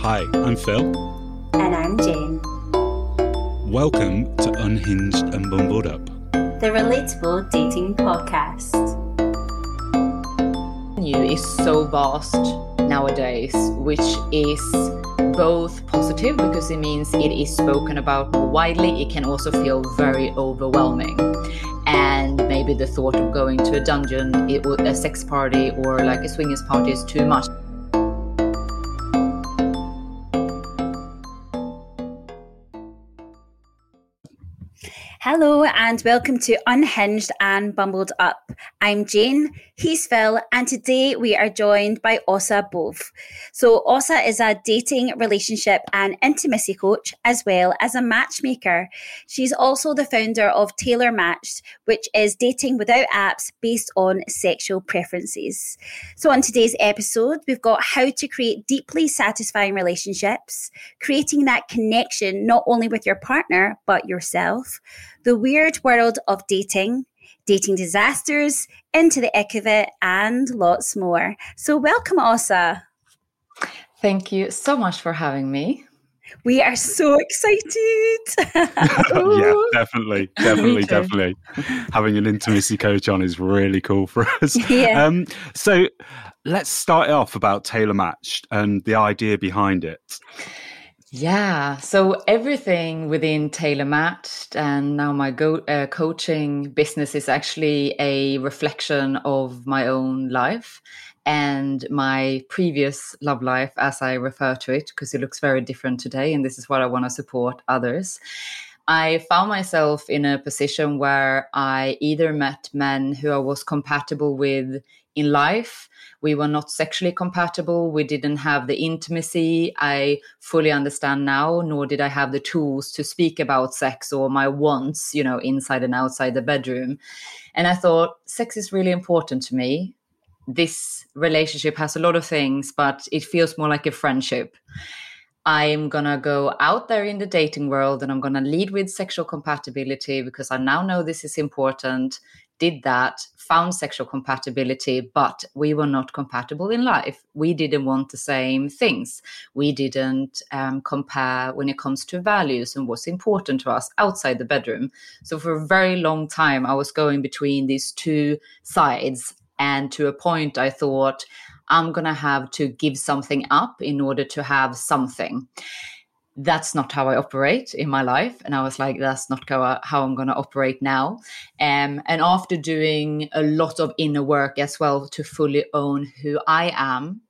Hi, I'm Phil. And I'm Jane. Welcome to Unhinged and Bumbled Up. The relatable dating podcast. You is so vast nowadays, which is both positive because it means it is spoken about widely. It can also feel very overwhelming. And maybe the thought of going to a dungeon, it, a sex party, or like a swingers party is too much. Hello and welcome to Unhinged and Bumbled Up. I'm Jane, he's Phil, and today we are joined by Osa Bove. So, Osa is a dating, relationship, and intimacy coach as well as a matchmaker. She's also the founder of Tailor Matched, which is dating without apps based on sexual preferences. So, on today's episode, we've got how to create deeply satisfying relationships, creating that connection not only with your partner but yourself the weird world of dating, dating disasters, into the ick of it, and lots more. So, welcome, Osa. Thank you so much for having me. We are so excited. yeah, definitely, definitely, definitely. Having an intimacy coach on is really cool for us. Yeah. Um, so let's start off about tailor matched and the idea behind it. Yeah, so everything within Tailor Matched and now my go, uh, coaching business is actually a reflection of my own life and my previous love life, as I refer to it, because it looks very different today. And this is what I want to support others. I found myself in a position where I either met men who I was compatible with in life. We were not sexually compatible. We didn't have the intimacy i fully understand now nor did i have the tools to speak about sex or my wants you know inside and outside the bedroom. And i thought sex is really important to me. This relationship has a lot of things but it feels more like a friendship. I'm to go out there in the dating world and I'm to lead with sexual compatibility because I now know this is important did that, found sexual compatibility, but we were not compatible in life. We didn't want the same things. We didn't um, compare when it comes to values and what's important to us outside the bedroom. So for a very long time, I was going between these two sides. And to a point, I thought, I'm going to have to give something up in order to have something that's not how I operate in my life. And I was like, that's not how, I'm going to operate now. Um, and after doing a lot of inner work as well to fully own who I am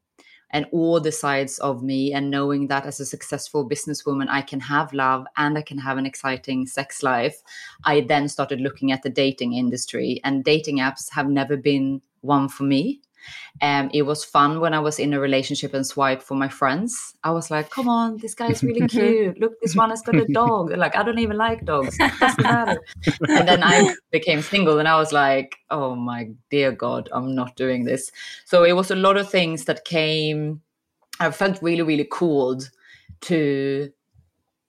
and all the sides of me, and knowing that as a successful businesswoman, I can have love and I can have an exciting sex life, I then started looking at the dating industry. And dating apps have never been one for me. Um, it was fun when I was in a relationship and swipe for my friends. I was like, come on, this guy is really cute. Look, this one has got a dog. Like, I don't even like dogs. Doesn't matter. and then I became single and I was like, oh my dear God, I'm not doing this. So it was a lot of things that came. I felt really, really cooled to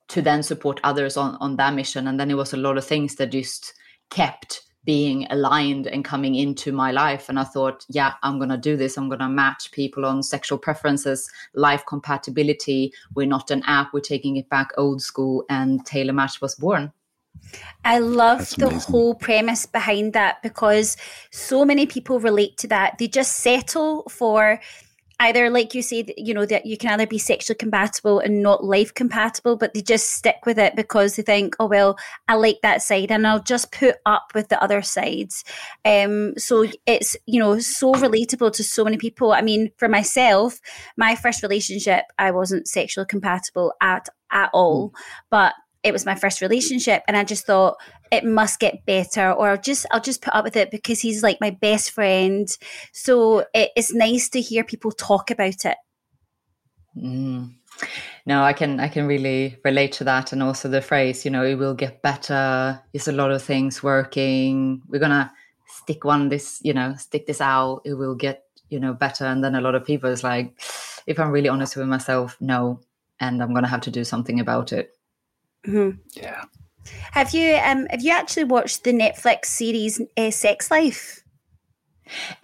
to then support others on on that mission. And then it was a lot of things that just kept being aligned and coming into my life. And I thought, yeah, I'm going to do this. I'm going to match people on sexual preferences, life compatibility. We're not an app, we're taking it back old school. And Tailor Match was born. I love the whole premise behind that because so many people relate to that. They just settle for either like you say you know that you can either be sexually compatible and not life compatible but they just stick with it because they think oh well i like that side and i'll just put up with the other sides um so it's you know so relatable to so many people i mean for myself my first relationship i wasn't sexually compatible at at all mm. but it was my first relationship and i just thought it must get better or I'll just I'll just put up with it because he's like my best friend. So it, it's nice to hear people talk about it. Mm. no I can I can really relate to that. And also the phrase you know it will get better. It's a lot of things working. We're gonna stick one this you know stick this out. It will get you know better. And then a lot of people is like if I'm really honest with myself no. And I'm gonna have to do something about it. Mm-hmm. Yeah. Have you um have you actually watched the Netflix series uh, Sex Life?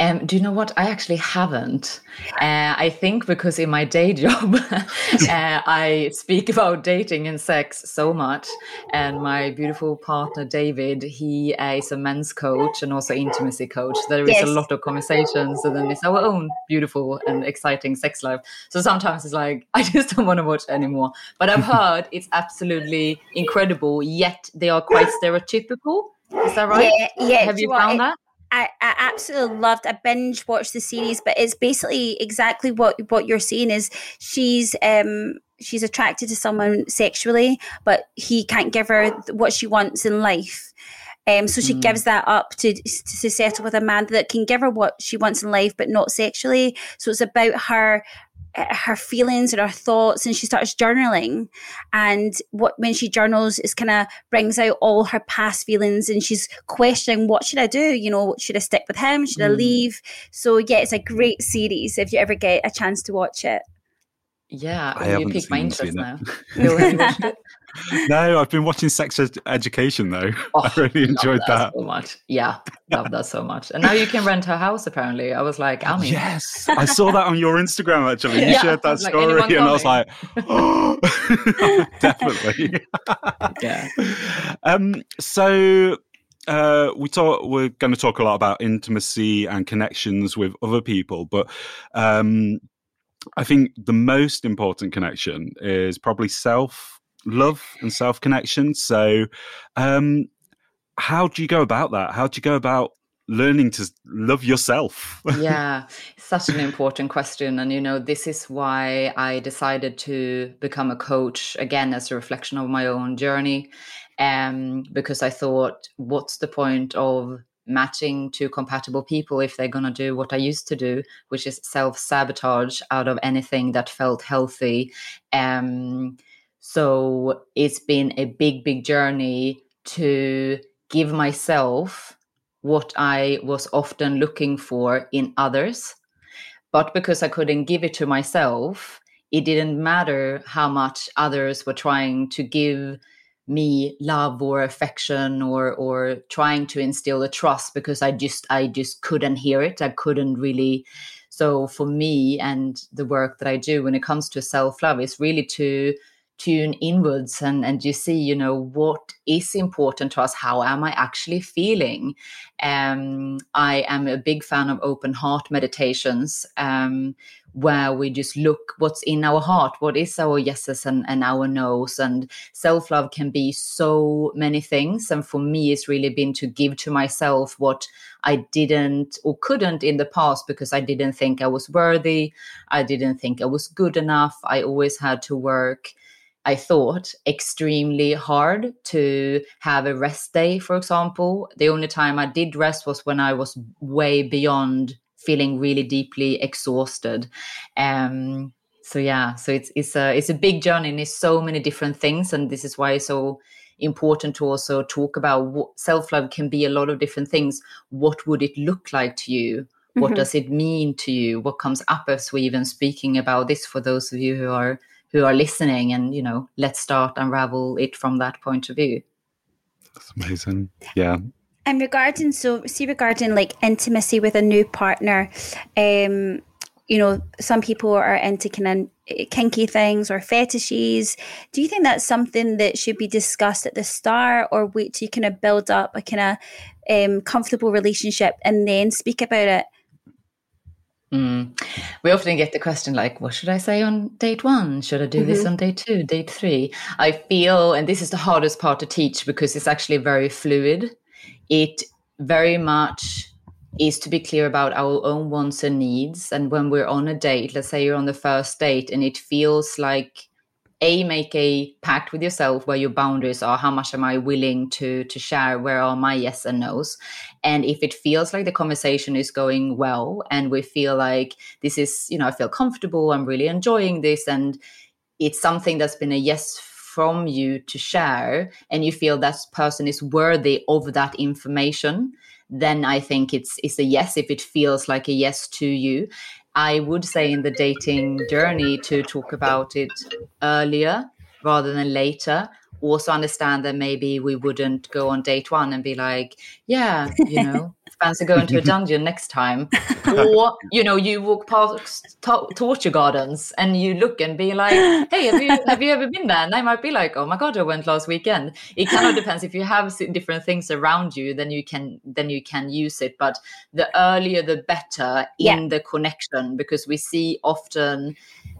Um, do you know what? I actually haven't. Uh, I think because in my day job, uh, I speak about dating and sex so much. And my beautiful partner, David, he uh, is a men's coach and also intimacy coach. There is yes. a lot of conversations, and then it's our own beautiful and exciting sex life. So sometimes it's like, I just don't want to watch anymore. But I've heard it's absolutely incredible, yet they are quite stereotypical. Is that right? Yeah, yeah. Have you found that? I, I absolutely loved. I binge watched the series, but it's basically exactly what what you're saying. Is she's um she's attracted to someone sexually, but he can't give her what she wants in life. Um, so she mm. gives that up to to settle with a man that can give her what she wants in life, but not sexually. So it's about her her feelings and her thoughts and she starts journaling. And what when she journals is kind of brings out all her past feelings and she's questioning what should i do? You know should i stick with him? Should mm. i leave? So yeah it's a great series if you ever get a chance to watch it yeah I you pique my interest now no, I've been watching Sex Ed- Education though. Oh, I really enjoyed that, that, so much. Yeah, love that so much. And now you can rent her house. Apparently, I was like, I mean, yes, I saw that on your Instagram. Actually, you yeah, shared that story, like, and I was like, oh, definitely. yeah. Um. So uh, we talk. We're going to talk a lot about intimacy and connections with other people, but um, I think the most important connection is probably self love and self connection. So, um, how do you go about that? How do you go about learning to love yourself? yeah, such an important question. And, you know, this is why I decided to become a coach again as a reflection of my own journey. Um, because I thought, what's the point of matching two compatible people if they're going to do what I used to do, which is self sabotage out of anything that felt healthy? Um, so it's been a big, big journey to give myself what I was often looking for in others. But because I couldn't give it to myself, it didn't matter how much others were trying to give me love or affection or or trying to instill a trust because I just I just couldn't hear it. I couldn't really. So for me and the work that I do when it comes to self-love is really to tune inwards and and you see you know what is important to us? How am i actually feeling? Um i am a big fan of open heart meditations. Um where we just look what's in our heart what is our yeses and, and our nos. And self-love can be so many things. And for me it's really been to give to myself what i didn't or couldn't in the past because i didn't think i was worthy. I didn't think i was good enough. I always had to work I thought, extremely hard to have a rest day, for example. The only time I did rest was when I was way beyond feeling really deeply exhausted. Um, so yeah, so it's it's a it's a big journey and it's so many different things, and this is why it's so important to also talk about what self love can be a lot of different things. What would it look like to you? What mm-hmm. does it mean to you? What comes up as we even speaking about this for those of you who are who are listening? And you know, let's start unravel it from that point of view. That's amazing. Yeah. And regarding so see regarding like intimacy with a new partner, um, you know, some people are into kind of kinky things or fetishes. Do you think that's something that should be discussed at the start or wait to kind of build up a kind of um, comfortable relationship and then speak about it? Mm. We often get the question like, what should I say on date one? Should I do mm-hmm. this on date two, date three? I feel, and this is the hardest part to teach because it's actually very fluid. It very much is to be clear about our own wants and needs. And when we're on a date, let's say you're on the first date and it feels like a make a pact with yourself where your boundaries are. How much am i willing to to share? Where are my yes and no's? And if it feels like the conversation is going well and we feel like this is you know i feel comfortable i'm really enjoying this and it's something that's been a yes from you to share and you feel that person is worthy of that information then i think it's it's a yes if it feels like a yes to you I would say in the dating journey to talk about it earlier rather than later. Also understand that maybe we wouldn't go on date one and be like, yeah, you know, fancy going to a dungeon next time. or, you know, you walk past to- torture gardens and you look and be like, hey, have you, have you ever been there? And they might be like, oh my God, I went last weekend. It kind of depends. If you have different things around you, then you can, then you can use it. But the earlier, the better in yeah. the connection, because we see often,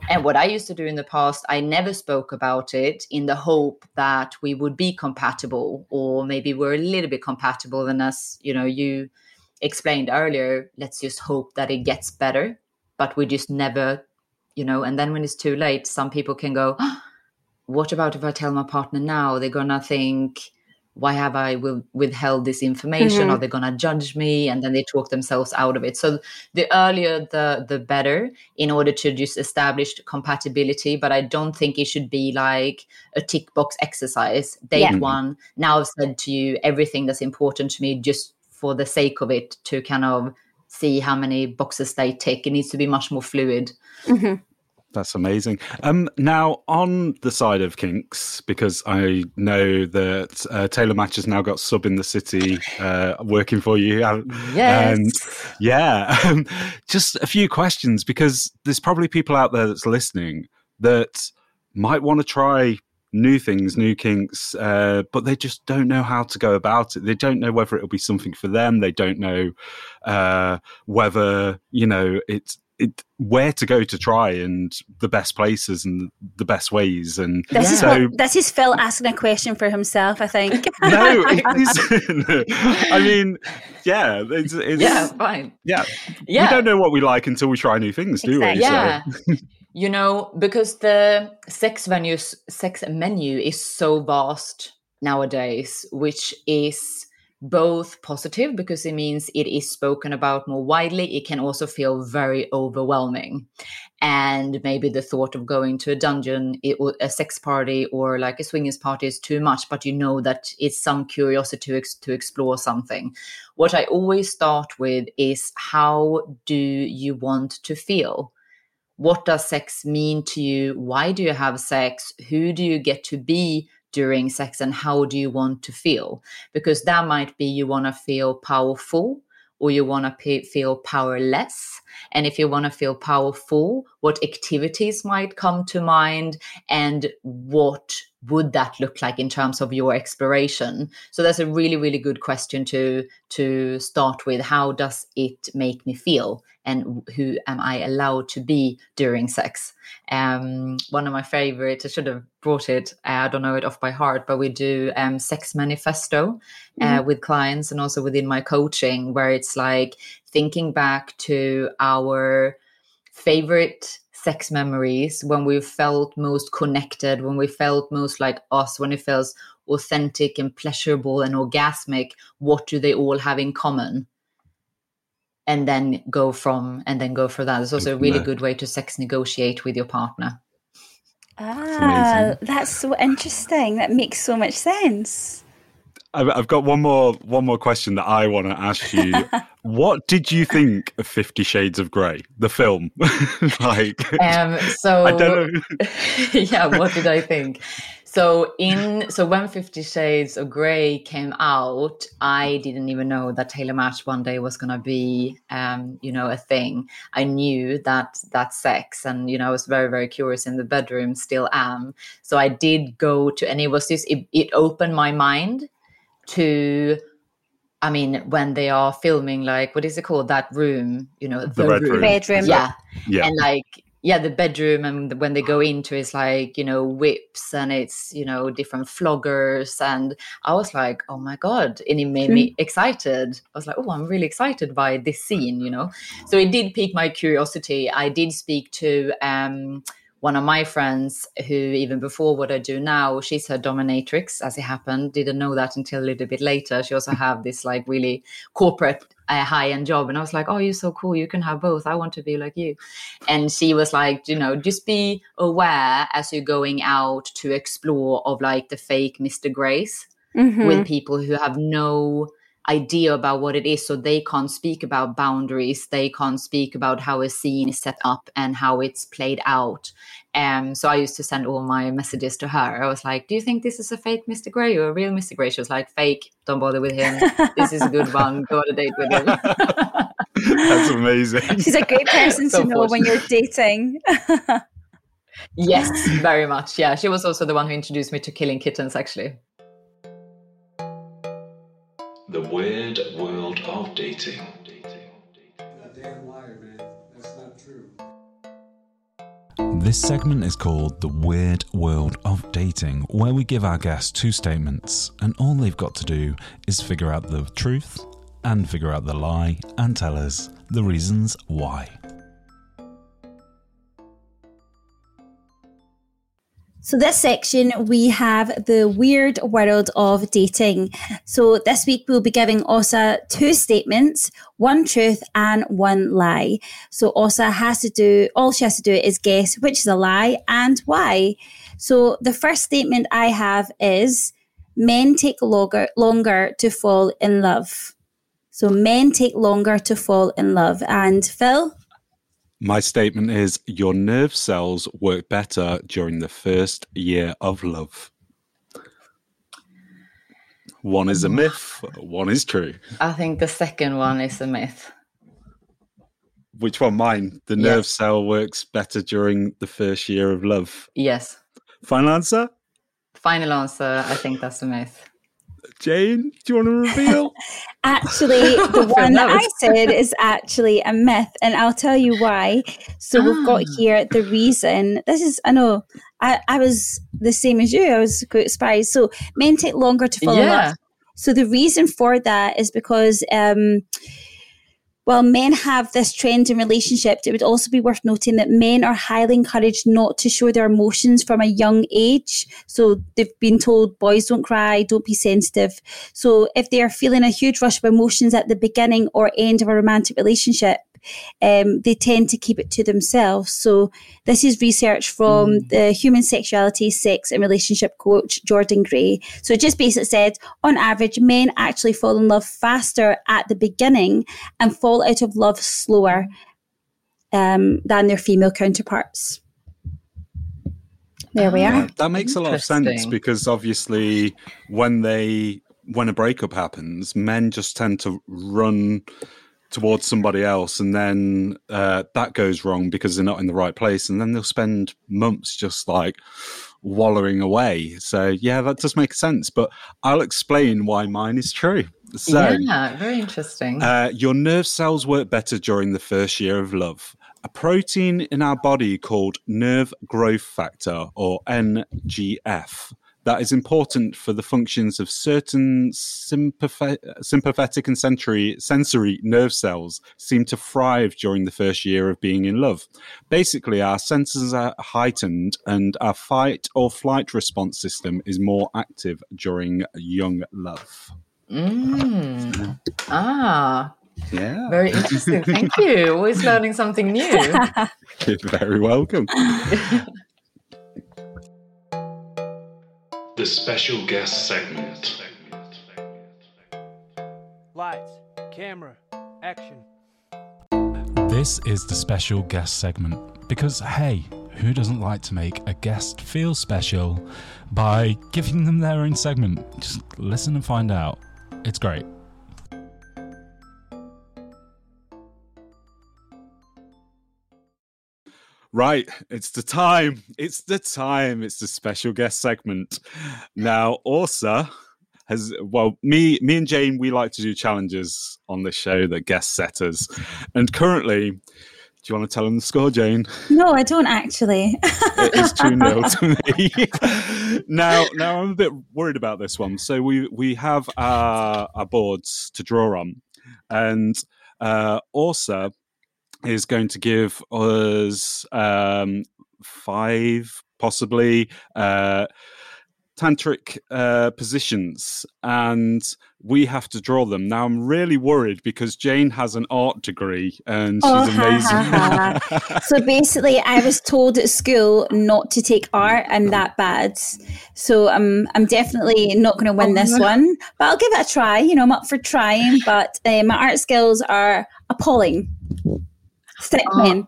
and what I used to do in the past, I never spoke about it in the hope that we would be compatible, or maybe we're a little bit compatible. And as you know, you explained earlier, let's just hope that it gets better. But we just never, you know, and then when it's too late, some people can go, oh, what about if I tell my partner now? They're gonna think, why have I withheld this information? Mm-hmm. Are they gonna judge me? And then they talk themselves out of it. So the earlier the the better in order to just establish compatibility. But I don't think it should be like a tick box exercise. Date yeah. one. Now I've said to you everything that's important to me. Just for the sake of it to kind of see how many boxes they tick. It needs to be much more fluid. Mm-hmm. That's amazing. Um, now, on the side of kinks, because I know that uh, Tailor Match has now got sub in the city uh, working for you. Uh, yes. And yeah, um, just a few questions because there's probably people out there that's listening that might want to try new things, new kinks, uh, but they just don't know how to go about it. They don't know whether it'll be something for them. They don't know uh, whether you know it's it, where to go to try and the best places and the best ways and this is what, this is Phil asking a question for himself I think no it is I mean yeah it's, it's, yeah fine yeah. yeah we don't know what we like until we try new things do exactly. we yeah so. You know because the sex venues sex menu is so vast nowadays which is both positive because it means it is spoken about more widely it can also feel very overwhelming. And maybe the thought of going to a dungeon it, a sex party or like a swingers party is too much but you know that it's some curiosity to, ex- to explore something. What i always start with is how do you want to feel what does sex mean to you? Why do you have sex? Who do you get to be during sex? And how do you want to feel? Because that might be you want to feel powerful or you want to feel powerless. And if you want to feel powerful, what activities might come to mind and what would that look like in terms of your exploration? So that's a really really good question to to start with. How does it make me feel? And who am i allowed to be during sex? Um, one of my favorites i should have brought it i don't know it off by heart but we do um, sex manifesto uh, mm-hmm. with clients and also within my coaching where it's like thinking back to our favorite sex memories when we felt most connected, when we felt most like us, when it feels authentic and pleasurable and orgasmic, what do they all have in common? and then go from and then go for that. It's also a really good way to sex negotiate with your partner. Ah, amazing. that's so interesting. That makes so much sense. I've, got one more one more question that I want to ask you. what did you think of Fifty Shades of Grey, the film? like, Um, so I don't know. yeah, what did I think? So in so when Fifty Shades of Grey came out, I didn't even know that Tailor Match one day was gonna be um, you know, a thing. I knew that that sex and you know, I was very, very curious in the bedroom, still am. So I did go to and it was just it, it opened my mind to I mean, when they are filming like what is it called? That room, you know, The Red Room. Bedroom. Yeah. Yeah, and like yeah the bedroom and when they go into it's like you know whips and it's you know different floggers and i was like oh my god and it made me excited. I was like oh i'm really excited by this scene you know? So it did pique my curiosity. I did speak to um one of my friends who even before what i do now she's her dominatrix as it happened. Didn't know that until a little bit later. She also have this like really corporate uh, high-end job. And i was like oh you're so cool. You can have both. I want to be like you. And she was like you know just be aware as you're going out to explore of like the fake mr grace Mhm. with people who have no idea about what it is so they can't speak about boundaries they can't speak about how a scene is set up and how it's played out. Um so i used to send all my messages to her. I was like do you think this is a fake mr gray or a real mr gray she was like fake. Don't bother with him. This is a good one. Go on a date with him. That's amazing. She's a great person So to know when you're dating. yes very much. Yeah she was also the one who introduced me to killing kittens actually The Weird World of Dating. Damn liar, man. That's not true. This segment is called The Weird World of Dating, where we give our guests two statements, and all they've got to do is figure out the truth and figure out the lie and tell us the reasons why. So this section we have the weird world of dating. So this week we'll be giving Osa two statements, one truth and one lie. So Osa has to do all she has to do is guess which is a lie and why. So the first statement I have is men take longer longer to fall in love. So men take longer to fall in love. And Phil? My statement is your nerve cells work better during the first year of love. One is a mm. myth, one is true. i think the second one is a myth Which one? Mine. The nerve cell works better during the first year of love. yes Final answer? final answer i think that's a myth Jane, do you want to reveal? Actually, the one that I said is actually a myth, and I'll tell you why. So we've got Ah. here the reason. This is I know I, I was the same as you. I was quite surprised. So men take longer to fall in Yeah. love. So the reason for that is because um while men have this trend in relationships, it would also be worth noting that men are highly encouraged not to show their emotions from a young age. So they've been told boys don't cry, don't be sensitive. So if they are feeling a huge rush of emotions at the beginning or end of a romantic relationship, um, they tend to keep it to themselves. So this is research from the human sexuality, sex and relationship coach Jordan Gray. So it just basically said, on average, men actually fall in love faster at the beginning and fall out of love slower um, than their female counterparts. There we Yeah, are. that makes a lot of sense because obviously when they when a breakup happens, men just tend to run towards somebody else and then uh, that goes wrong because they're not in the right place and then they'll spend months just like wallowing away. So yeah, that does make sense. But I'll explain why mine is true. So yeah, very interesting. uh, your nerve cells work better during the first year of love. A protein in our body called nerve growth factor, or NGF, that is important for the functions of certain sympathe- sympathetic and sensory, sensory nerve cells, seem to thrive during the first year of being in love. Basically, our senses are heightened and our fight or flight response system is more active during young love. Mm. Ah, Yeah. Very interesting. Thank you. Always learning something new. You're very welcome. The special guest segment. Lights, camera, action. This is the special guest segment because, hey, who doesn't like to make a guest feel special by giving them their own segment? Just listen and find out. It's great. Right, it's the time. It's the time. It's the special guest segment. Now, Orsa has well, me, me and Jane, we like to do challenges on this show that guest setters, and currently, do you want to tell them the score, Jane? No, I don't actually. it is two 0 to me. now, now I'm a bit worried about this one. So we we have our, our boards to draw on, and uh, Orsa is going to give us um, five, possibly. Uh, tantric uh, positions and we have to draw them now i'm really worried because jane has an art degree and she's Oh, amazing ha, ha. so basically, I was told at school not to take art and that bad. So I'm I'm definitely not going to win this one, but I'll give it a try. You know, I'm up for trying, but uh, my art skills are appalling. Stick men.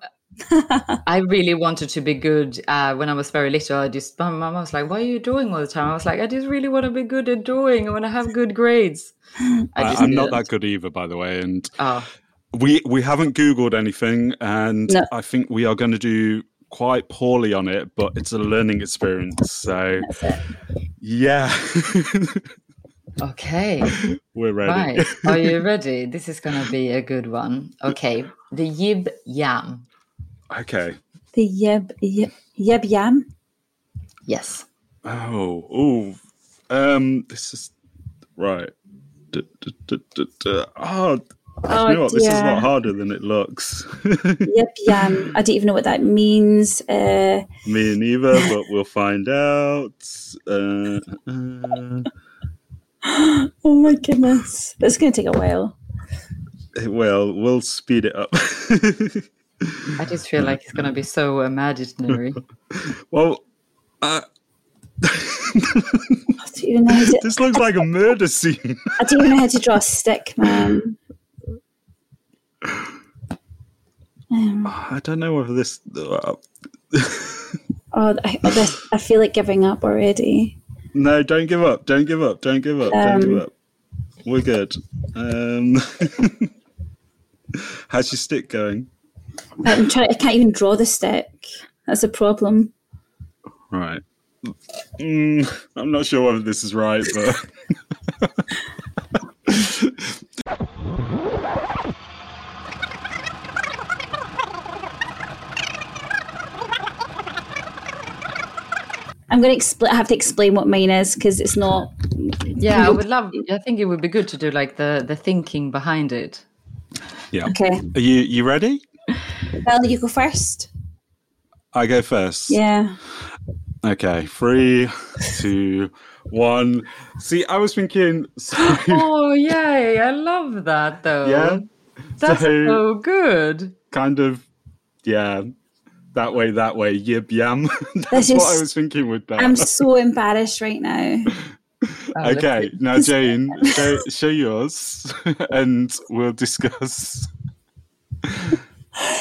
I really wanted to be good uh, when I was very little. I just, my mom was like, "What are you doing all the time?" I was like, "I just really want to be good at drawing. I want to have good grades." I I, just am not didn't. that good either by the way and Oh, we we haven't googled anything and No. i think we are going to do quite poorly on it but it's a learning experience so yeah okay, we're ready right. Are you ready? This is gonna be a good one. Okay, the yab yum. okay The yib yib, yab yum. Yes. oh oh um this is right D- d- d- d- d- oh, Oh, you know what? This is a dear. lot harder than it looks. Yab yum. I don't even know what that means. Uh, Me neither, but we'll find out. Uh, uh, oh my goodness, it's going to take a while. Well, we'll speed it up. I just feel like it's gonna be so imaginary. well, uh, I don't even know how to, this looks like a murder scene. I don't even know how to draw a stick, man. Um, I don't know whether this. Uh, oh, I, this, I feel like giving up already. no, don't give up. Don't give up. Don't give up. don't give Um, up. We're good. Um, how's your stick going? I'm trying. I can't even draw the stick. That's a problem. Right. Mm, I'm not sure whether this is right, but. I'm going to expl- I have to explain what mine is because it's not. Yeah, I would love. I think it would be good to do like the the thinking behind it. Yeah. Okay. Are you you ready? Well, you go first. I go first. Yeah. Okay. Three, two, one. See, I was thinking. So, Oh yay! I love that though. yeah. that's so- so good. Kind of. Yeah. That way, that way. Yab yum. That's This what I was thinking with that. I'm so embarrassed right now. Oh, okay. Now, Jane, show, show yours, and we'll discuss.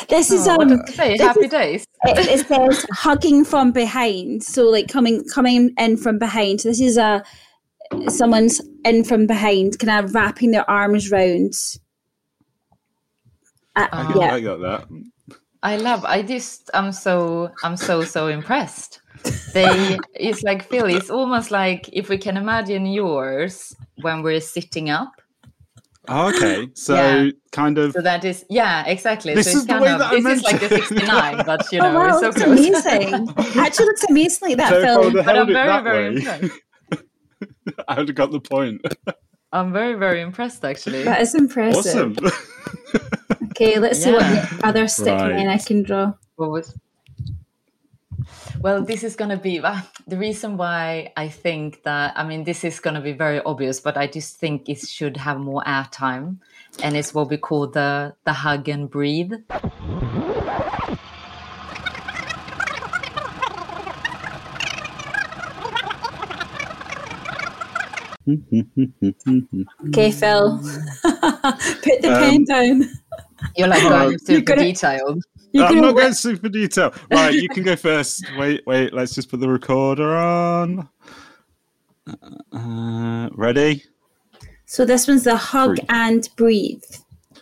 This is Oh, um. say? this Happy is- days. it, it says hugging from behind so like coming coming in from behind so this is a someone's in from behind kind of wrapping their arms round uh, Oh. I yeah got that. I love. I just. I'm so. I'm so so impressed. They. It's like Phil. It's almost like if we can imagine yours when we're sitting up. Oh, okay. So, Yeah. kind of. So that is. Yeah. Exactly. This so it's is the way of. that I This is like the 69, but you oh know, wow it's so looks close. amazing actually looks amazing like that So I film would've But held I'm it very that very way, impressed. I would have got the point. I'm very very impressed actually. that is impressive Awesome. okay let's see what other stick Right. man I can draw What was? Well, this is going to be uh, the reason why I think that. I mean, this is going to be very obvious, but I just think it should have more airtime, and it's what we call the the hug and breathe. Okay, Phil. Put the Um, pen down. You're like going you're super gonna- detailed. You're I'm gonna not going super detail. Right, you can go first. Wait, wait. Let's just put the recorder on. Uh, ready? So this one's the hug Breathe. and breathe.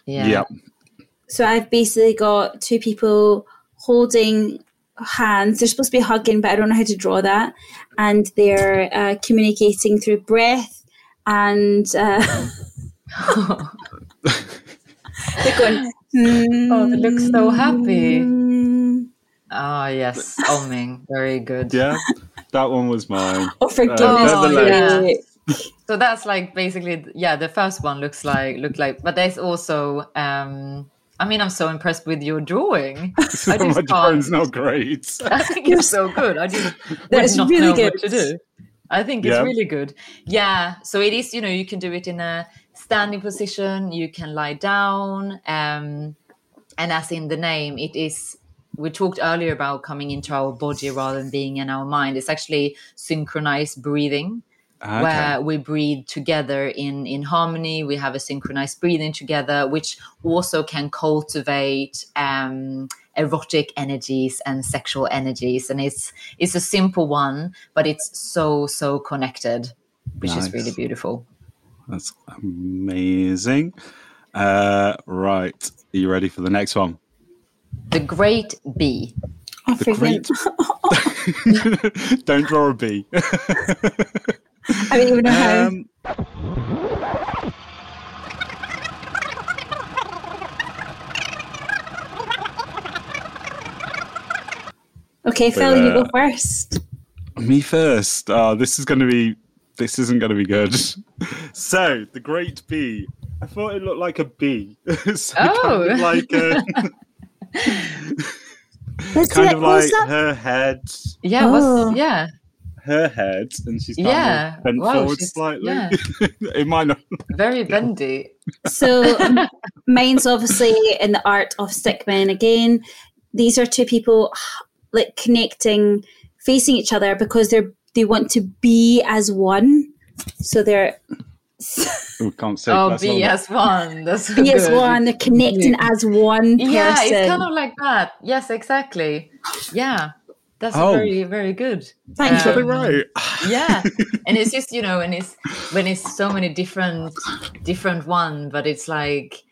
Yeah. Yep. So I've basically got two people holding hands. They're supposed to be hugging, but I don't know how to draw that. And they're uh, communicating through breath and uh, they're going. Oh, they look so happy. "Mm." Oh yes, Oming, very good. Yeah, that one was mine. Oh, for Uh, goodness nevertheless. sake. So that's like basically yeah. The first one looks like look like, but there's also. um I mean, I'm so impressed with your drawing. I just My can't- drawing's not great. I think it's so good. I just would That's not really know good. what to do. I think it's Yeah. really good. Yeah. So it is, you know, you can do it in a standing position, you can lie down. Um, and as in the name, it is, we talked earlier about coming into our body rather than being in our mind. It's actually synchronized breathing Okay. where we breathe together in in harmony we have a synchronized breathing together which also can cultivate um erotic energies and sexual energies and it's it's a simple one but it's so so connected which is really beautiful That's amazing. Uh, right, are you ready for the next one? the great bee Oh, The for great. Don't draw a bee. I don't even know how. Um, Okay, Phil, you uh, go first. Me first. Oh, this is going to be. This isn't going to be good. So, the great bee. I thought it looked like a bee. so kind Oh. of like a, Let's kind get of like closer. her head, yeah Oh. yeah her head, and she's kind Yeah. of bent Wow, forward slightly. yeah. it might not. very bendy So m- mine's obviously in the art of stickman again. These are two people like connecting, facing each other because they're they want to be as one. So they're Oh, can't say. oh be not- as one that's so be as one. They're connecting as one person. Yeah, it's kind of like that. Yes, exactly. Yeah, that's Oh. very, very good. Thank you. Got it Um, right. Yeah, and it's just you know, and it's when it's so many different, different one, but it's like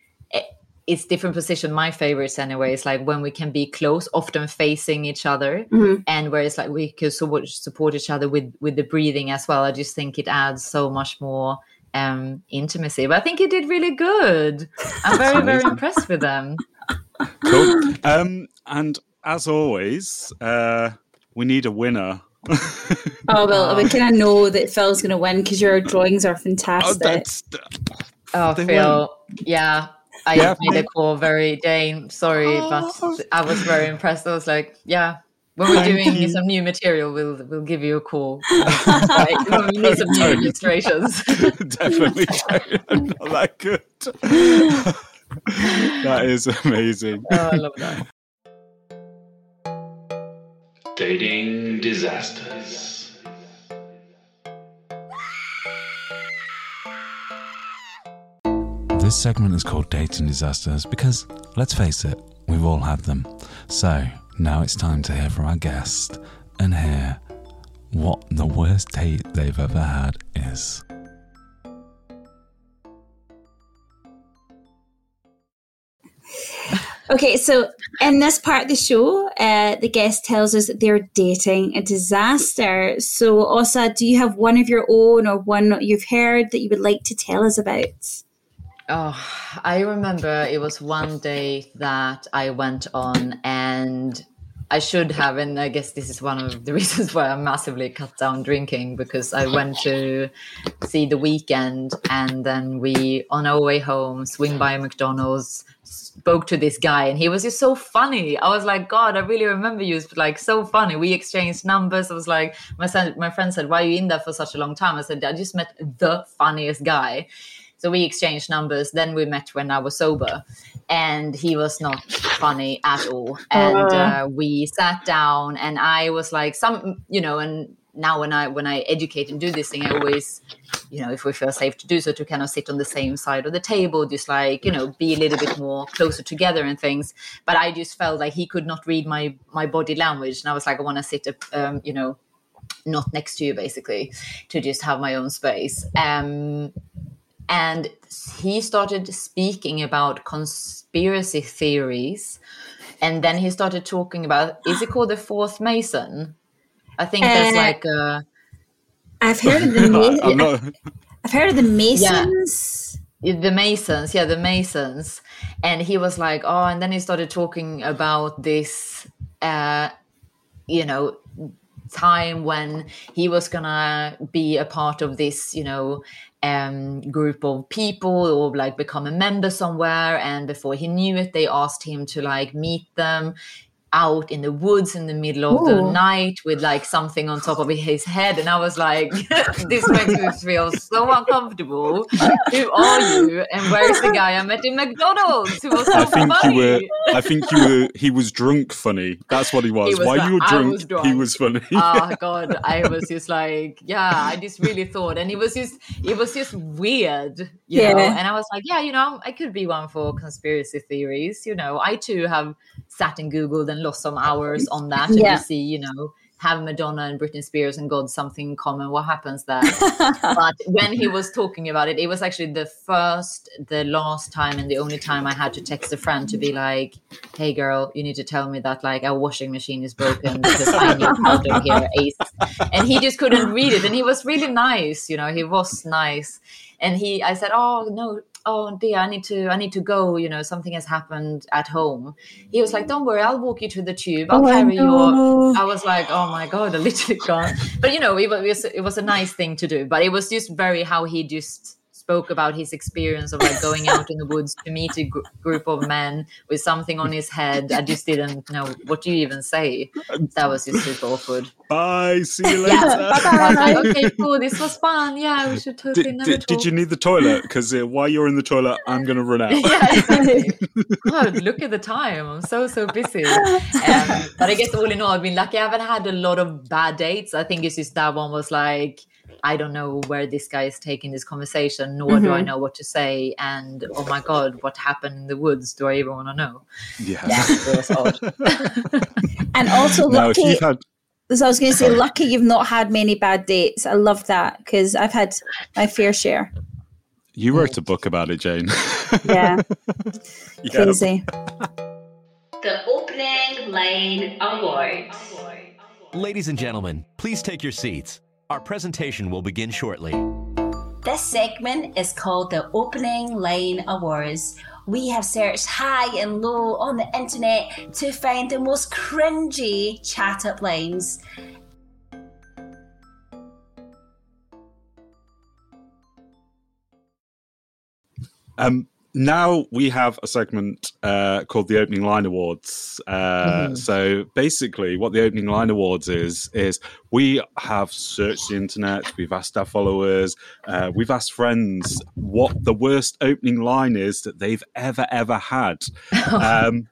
it's different position. My favorites anyway is like when we can be close, often facing each other, Mhm. and where it's like we can support support each other with with the breathing as well. I just think it adds so much more um intimacy. But I think you did really good. I'm very, very impressed with them. cool. Um, and as always, uh, we need a winner. Oh well, we kind of know that Phil's going to win because your drawings are Oh, fantastic. that's Oh, They Phil. Yeah. I Yeah, made a call very Dane. Sorry, Oh. but I was very impressed. I was like, yeah. When we're Thank doing you. some new material, we'll we'll give you a call. Like, when we need some new Totally. illustrations. definitely not that good. that is amazing. oh, I love that. Dating disasters. This segment is called Dating Disasters because, let's face it, we've all had them. So, now it's time to hear from our guest and hear what the worst date they've ever had is. Okay, so in this part of the show, uh, the guest tells us that they're dating a disaster. So, Osa, do you have one of your own or one you've heard that you would like to tell us about? Oh, I remember it was one day that I went on and I should have, and I guess this is one of the reasons why I massively cut down drinking because I went to see The Weeknd and then we on our way home swing by McDonald's, spoke to this guy, and he was just so funny. I was like, God, I really remember you. Like so funny. We exchanged numbers. I was like, my son, my friend said, Why are you in there for such a long time? I said, I just met the funniest guy. So we exchanged numbers. Then we met when I was sober, and he was not funny at all. And uh, we sat down, and I was like, some, you know, and now when I when I educate and do this thing, I always, you know, if we feel safe to do so, to kind of sit on the same side of the table, just like you know, be a little bit more closer together and things. But I just felt like he could not read my my body language, and I was like, I want to sit, um, you know, not next to you, basically, to just have my own space. Um, and he started speaking about conspiracy theories and then he started talking about is it called the fourth mason i think that's Uh, like a I've heard of the Ma- I'm not. I've heard of the Masons. the masons yeah the masons and he was like oh and then he started talking about this uh you know time when he was gonna be a part of this you know um group of people or like become a member somewhere and before he knew it they asked him to like meet them out in the woods in the middle of the night with like something on top of his head and i was like this makes me feel so uncomfortable who are you and where's the guy i met in mcdonald's who was so I think funny you were. I think you were. He was drunk. Funny. That's what he was. He was While like, you were drunk, was he was funny. oh god i was just like yeah i just really thought and it was just it was just weird you know Yeah. and i was like yeah you know i could be one for conspiracy theories you know i too have sat and googled and lost some hours on that and Yeah. you see you know have Madonna and Britney Spears and God something in common? What happens there? but when he was talking about it, it was actually the first, the last time, and the only time I had to text a friend to be like, "Hey, girl, you need to tell me that like our washing machine is broken because I need of here, Ace." And he just couldn't read it, and he was really nice, you know. He was nice, and he, I said, "Oh no." Oh dear, I need to I need to go, you know, something has happened at home. He was like, Don't worry, I'll walk you to the tube. I'll Oh, carry your. I was like, oh my god, I literally gone. But you know, it was it was a nice thing to do. But it was just very how he just spoke about his experience of like going out in the woods to meet a gr- group of men with something on his head. I just didn't know what do you even say. That was just super awkward. Bye. See you later. Yeah, like, okay, cool. This was fun. Yeah, we should totally Did, did, did you need the toilet? Because uh, while you're in the toilet, I'm going to run out. yeah, exactly. God, look at the time. I'm so so busy. Um, but I guess all in all, I've been lucky. I haven't had a lot of bad dates. I think it's just that one was like, I don't know where this guy is taking this conversation, nor do I Mhm. know what to say. And oh my God, what happened in the woods? Do I even want to know? Yeah. It was odd. And also Now, lucky. you've had So I was going to say, lucky you've not had many bad dates. I love that because I've had my fair share. You wrote a book about it, Jane. Yeah, Yeah. crazy. The Opening Line Awards. Ladies and gentlemen, please take your seats. Our presentation will begin shortly. This segment is called the Opening Line Awards. We have searched high and low on the internet to find the most cringy chat up lines. Um, now we have a segment uh, called the Opening Line Awards. Uh, Mhm. So basically, what the Opening Line Awards is is we have searched the internet, we've asked our followers, uh, we've asked friends what the worst opening line is that they've ever ever had. Um,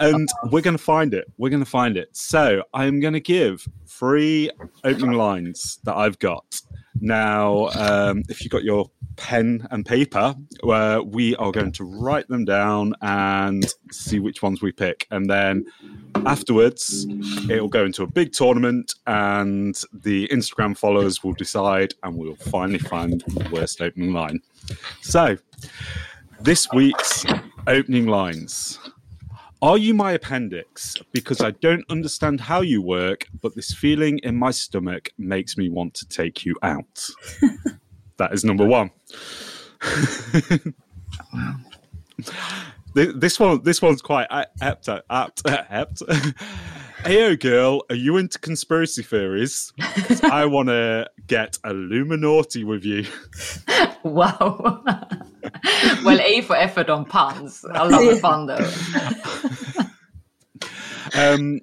and we're going to find it. We're going to find it. So I'm going to give three opening lines that I've got. Now, um, if you've got your pen and paper, uh, we are going to write them down and see which ones we pick. And then afterwards, it'll go into a big tournament, and the Instagram followers will decide, and we'll finally find the worst opening line. So, this week's opening lines. Are you my appendix? Because I don't understand how you work, but this feeling in my stomach makes me want to take you out. that is number one. Th- This one, this one's quite apt. Apt. apt. Hey, girl, are you into conspiracy theories? I want to get Illuminati with you. Wow. well, A for effort on puns. I love the fun though. Um,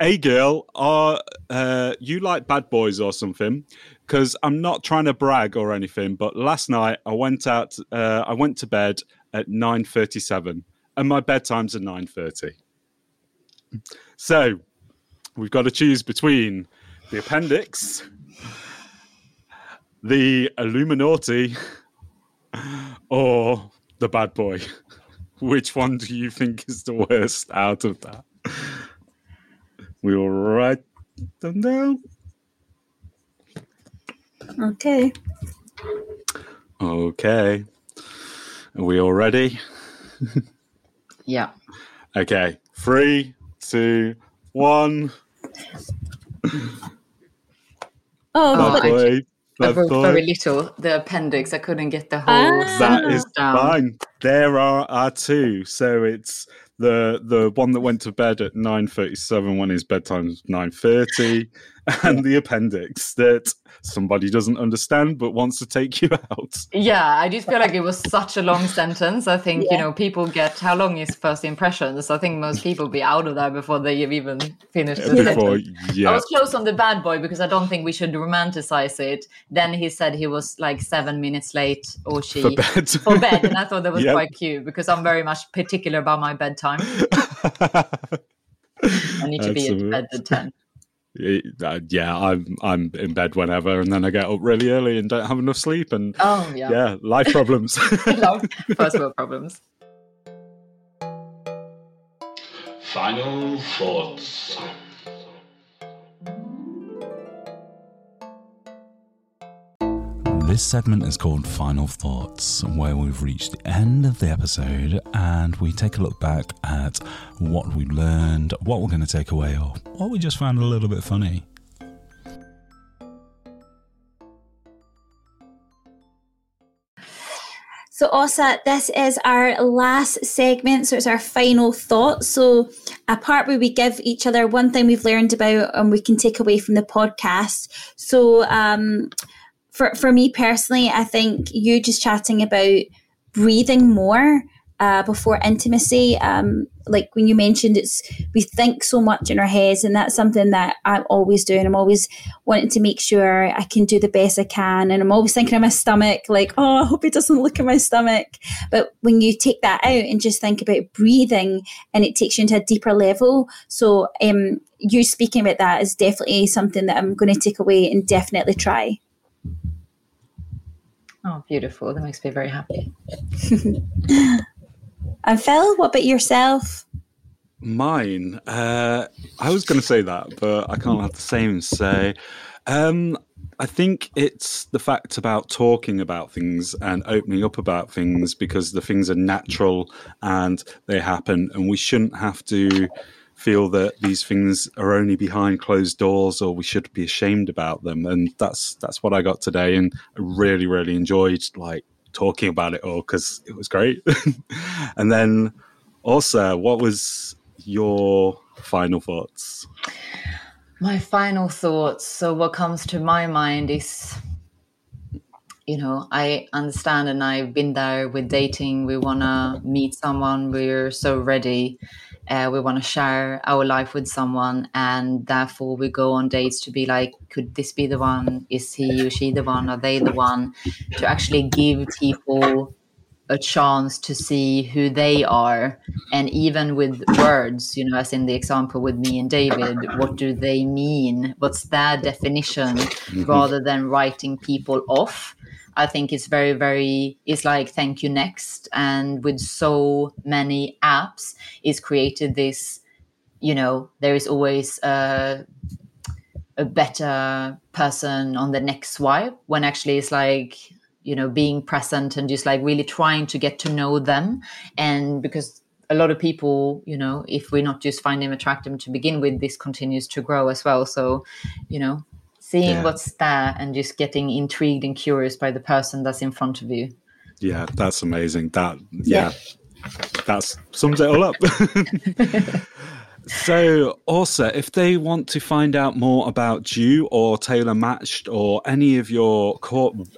hey, girl, are uh, you like Bad Boys or something? Because I'm not trying to brag or anything, but last night I went out. Uh, I went to bed at nine thirty-seven, and my bedtime's at nine thirty. So we've got to choose between the appendix, the Illuminati, or the bad boy. Which one do you think is the worst out of that? We will write them down. Okay. Okay. Are we all ready? Yeah. Okay. Three, two, one. Oh, but I- Boy, I wrote boy. very little. The appendix. I couldn't get the whole. Ah. That sentence is down. fine. There are our two. So it's the the one that went to bed at nine thirty seven when his bedtime's nine thirty, and the appendix that somebody doesn't understand but wants to take you out. Yeah, I just feel like it was such a long sentence. I think, you know, people get how long is first impressions? I think most people be out of there before they have even finished the Before, sentence. I was close on the bad boy because I don't think we should romanticize it. Then he said he was like seven minutes late or she for bed. for bed, and I thought that was Yep. quite cute because I'm very much particular about my bedtime. I need to be in bed at ten. Uh, Uh, yeah, I'm I'm in bed whenever, and then I get up really early and don't have enough sleep, and Oh yeah, yeah, life problems. Love first world problems. Final thoughts. This segment is called Final Thoughts, where we've reached the end of the episode and we take a look back at what we learned, what we're going to take away, or what we just found a little bit funny. So, Åsa, this is our last segment. So, it's our final thoughts. So, a part where we give each other one thing we've learned about and we can take away from the podcast. So, um, for, for me personally, I think you just chatting about breathing more uh, before intimacy. Um, like when you mentioned, it's we think so much in our heads, and that's something that I'm always doing. I'm always wanting to make sure I can do the best I can, and I'm always thinking of my stomach, like, oh, I hope he doesn't look at my stomach. But when you take that out and just think about breathing, and it takes you into a deeper level. So, um, you speaking about that is definitely something that I'm going to take away and definitely try. Oh, beautiful! That makes me very happy. And Phil, what about yourself? Mine. Uh, I was going to say that, but I can't have the same say. Um, I think it's the fact about talking about things and opening up about things because the things are natural and they happen, and we shouldn't have to feel that these things are only behind closed doors or we should be ashamed about them. And that's that's what I got today, and I really really enjoyed like talking about it all because it was great. and then also, what was your final thoughts? My final thoughts. So, what comes to my mind is, you know, I understand and I've been there with dating. We want to meet someone, we're so ready. Uh, we want to share our life with someone, and therefore we go on dates to be like, could this be the one? Is he or she the one? Are they the one? To actually give people a chance to see who they are and even with words you know as in the example with me and david what do they mean what's their definition rather than writing people off i think it's very very it's like thank you next. And with so many apps it's created this you know there is always a a better person on the next swipe when actually it's like you know being present and just like really trying to get to know them. And because a lot of people you know if we're not just find them attractive to begin with this continues to grow as well. So you know seeing Yeah. what's there and just getting intrigued and curious by the person that's in front of you Yeah, that's amazing. That yeah, that's sums it all up. So, Åsa, if they want to find out more about you or Tailor Matched or any of your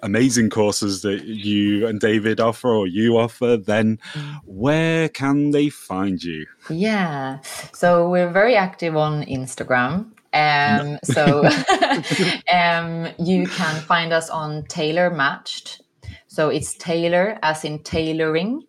amazing courses that you and David offer or you offer, then where can they find you? Yeah. So we're very active on Instagram. Um, so um, you can find us on Tailor Matched. So it's Tailor as in tailoring.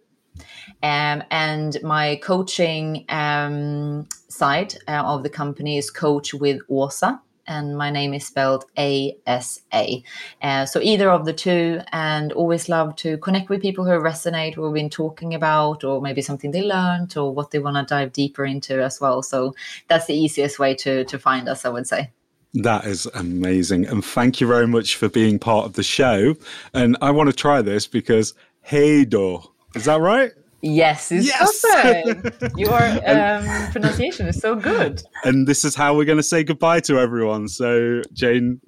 Um, and my coaching um, side uh, of the company is Coach with Åsa. And my name is spelled A S A. Uh, so either of the two, and always love to connect with people who resonate, what we've been talking about, or maybe something they learned, or what they want to dive deeper into as well. So that's the easiest way to to find us, I would say. That is amazing. And thank you very much for being part of the show. And I want to try this because Heido, is that right? Yes, it's Yes! perfect. Your um, pronunciation is so good. And this is how we're going to say goodbye to everyone. So, Jane,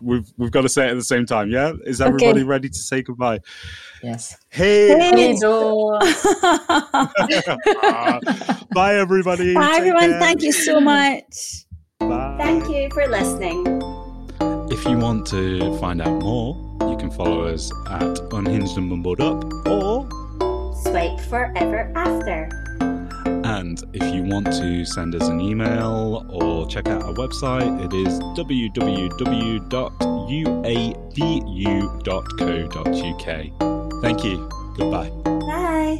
we've we've got to say it at the same time. Yeah, is Okay. everybody ready to say goodbye? Yes. Hey, Heido. bye everybody. Bye, Take everyone. care. Thank you so much. Bye. Thank you for listening. If you want to find out more, you can follow us at Unhinged and Bumbled Up, or Swipe forever after. and if you want to send us an email or check out our website, it is www.uadu.co.uk. Thank you. Goodbye. Bye.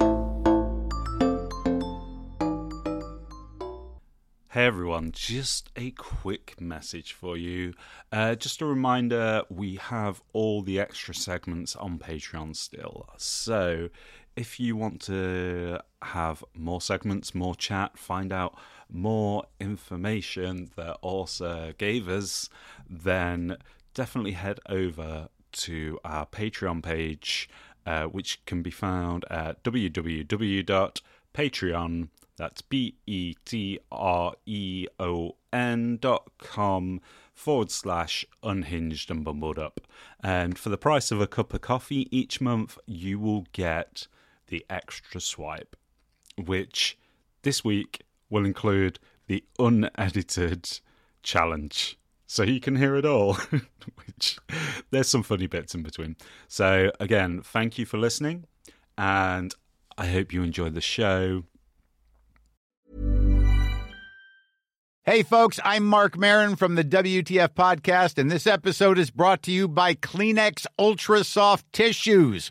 Hey everyone, just a quick message for you. Uh, just a reminder we have all the extra segments on Patreon still. So if you want to have more segments, more chat, find out more information that Åsa gave us, then definitely head over to our Patreon page, uh, which can be found at www.patreon.com that's B E T R E O N dot com forward slash unhinged and bumbled up. And for the price of a cup of coffee each month, you will get the extra swipe, which this week will include the unedited challenge. So you can hear it all, which there's some funny bits in between. So, again, thank you for listening, and I hope you enjoyed the show. Hey, folks, I'm Marc Maron from the WTF Podcast, and this episode is brought to you by Kleenex Ultra Soft Tissues,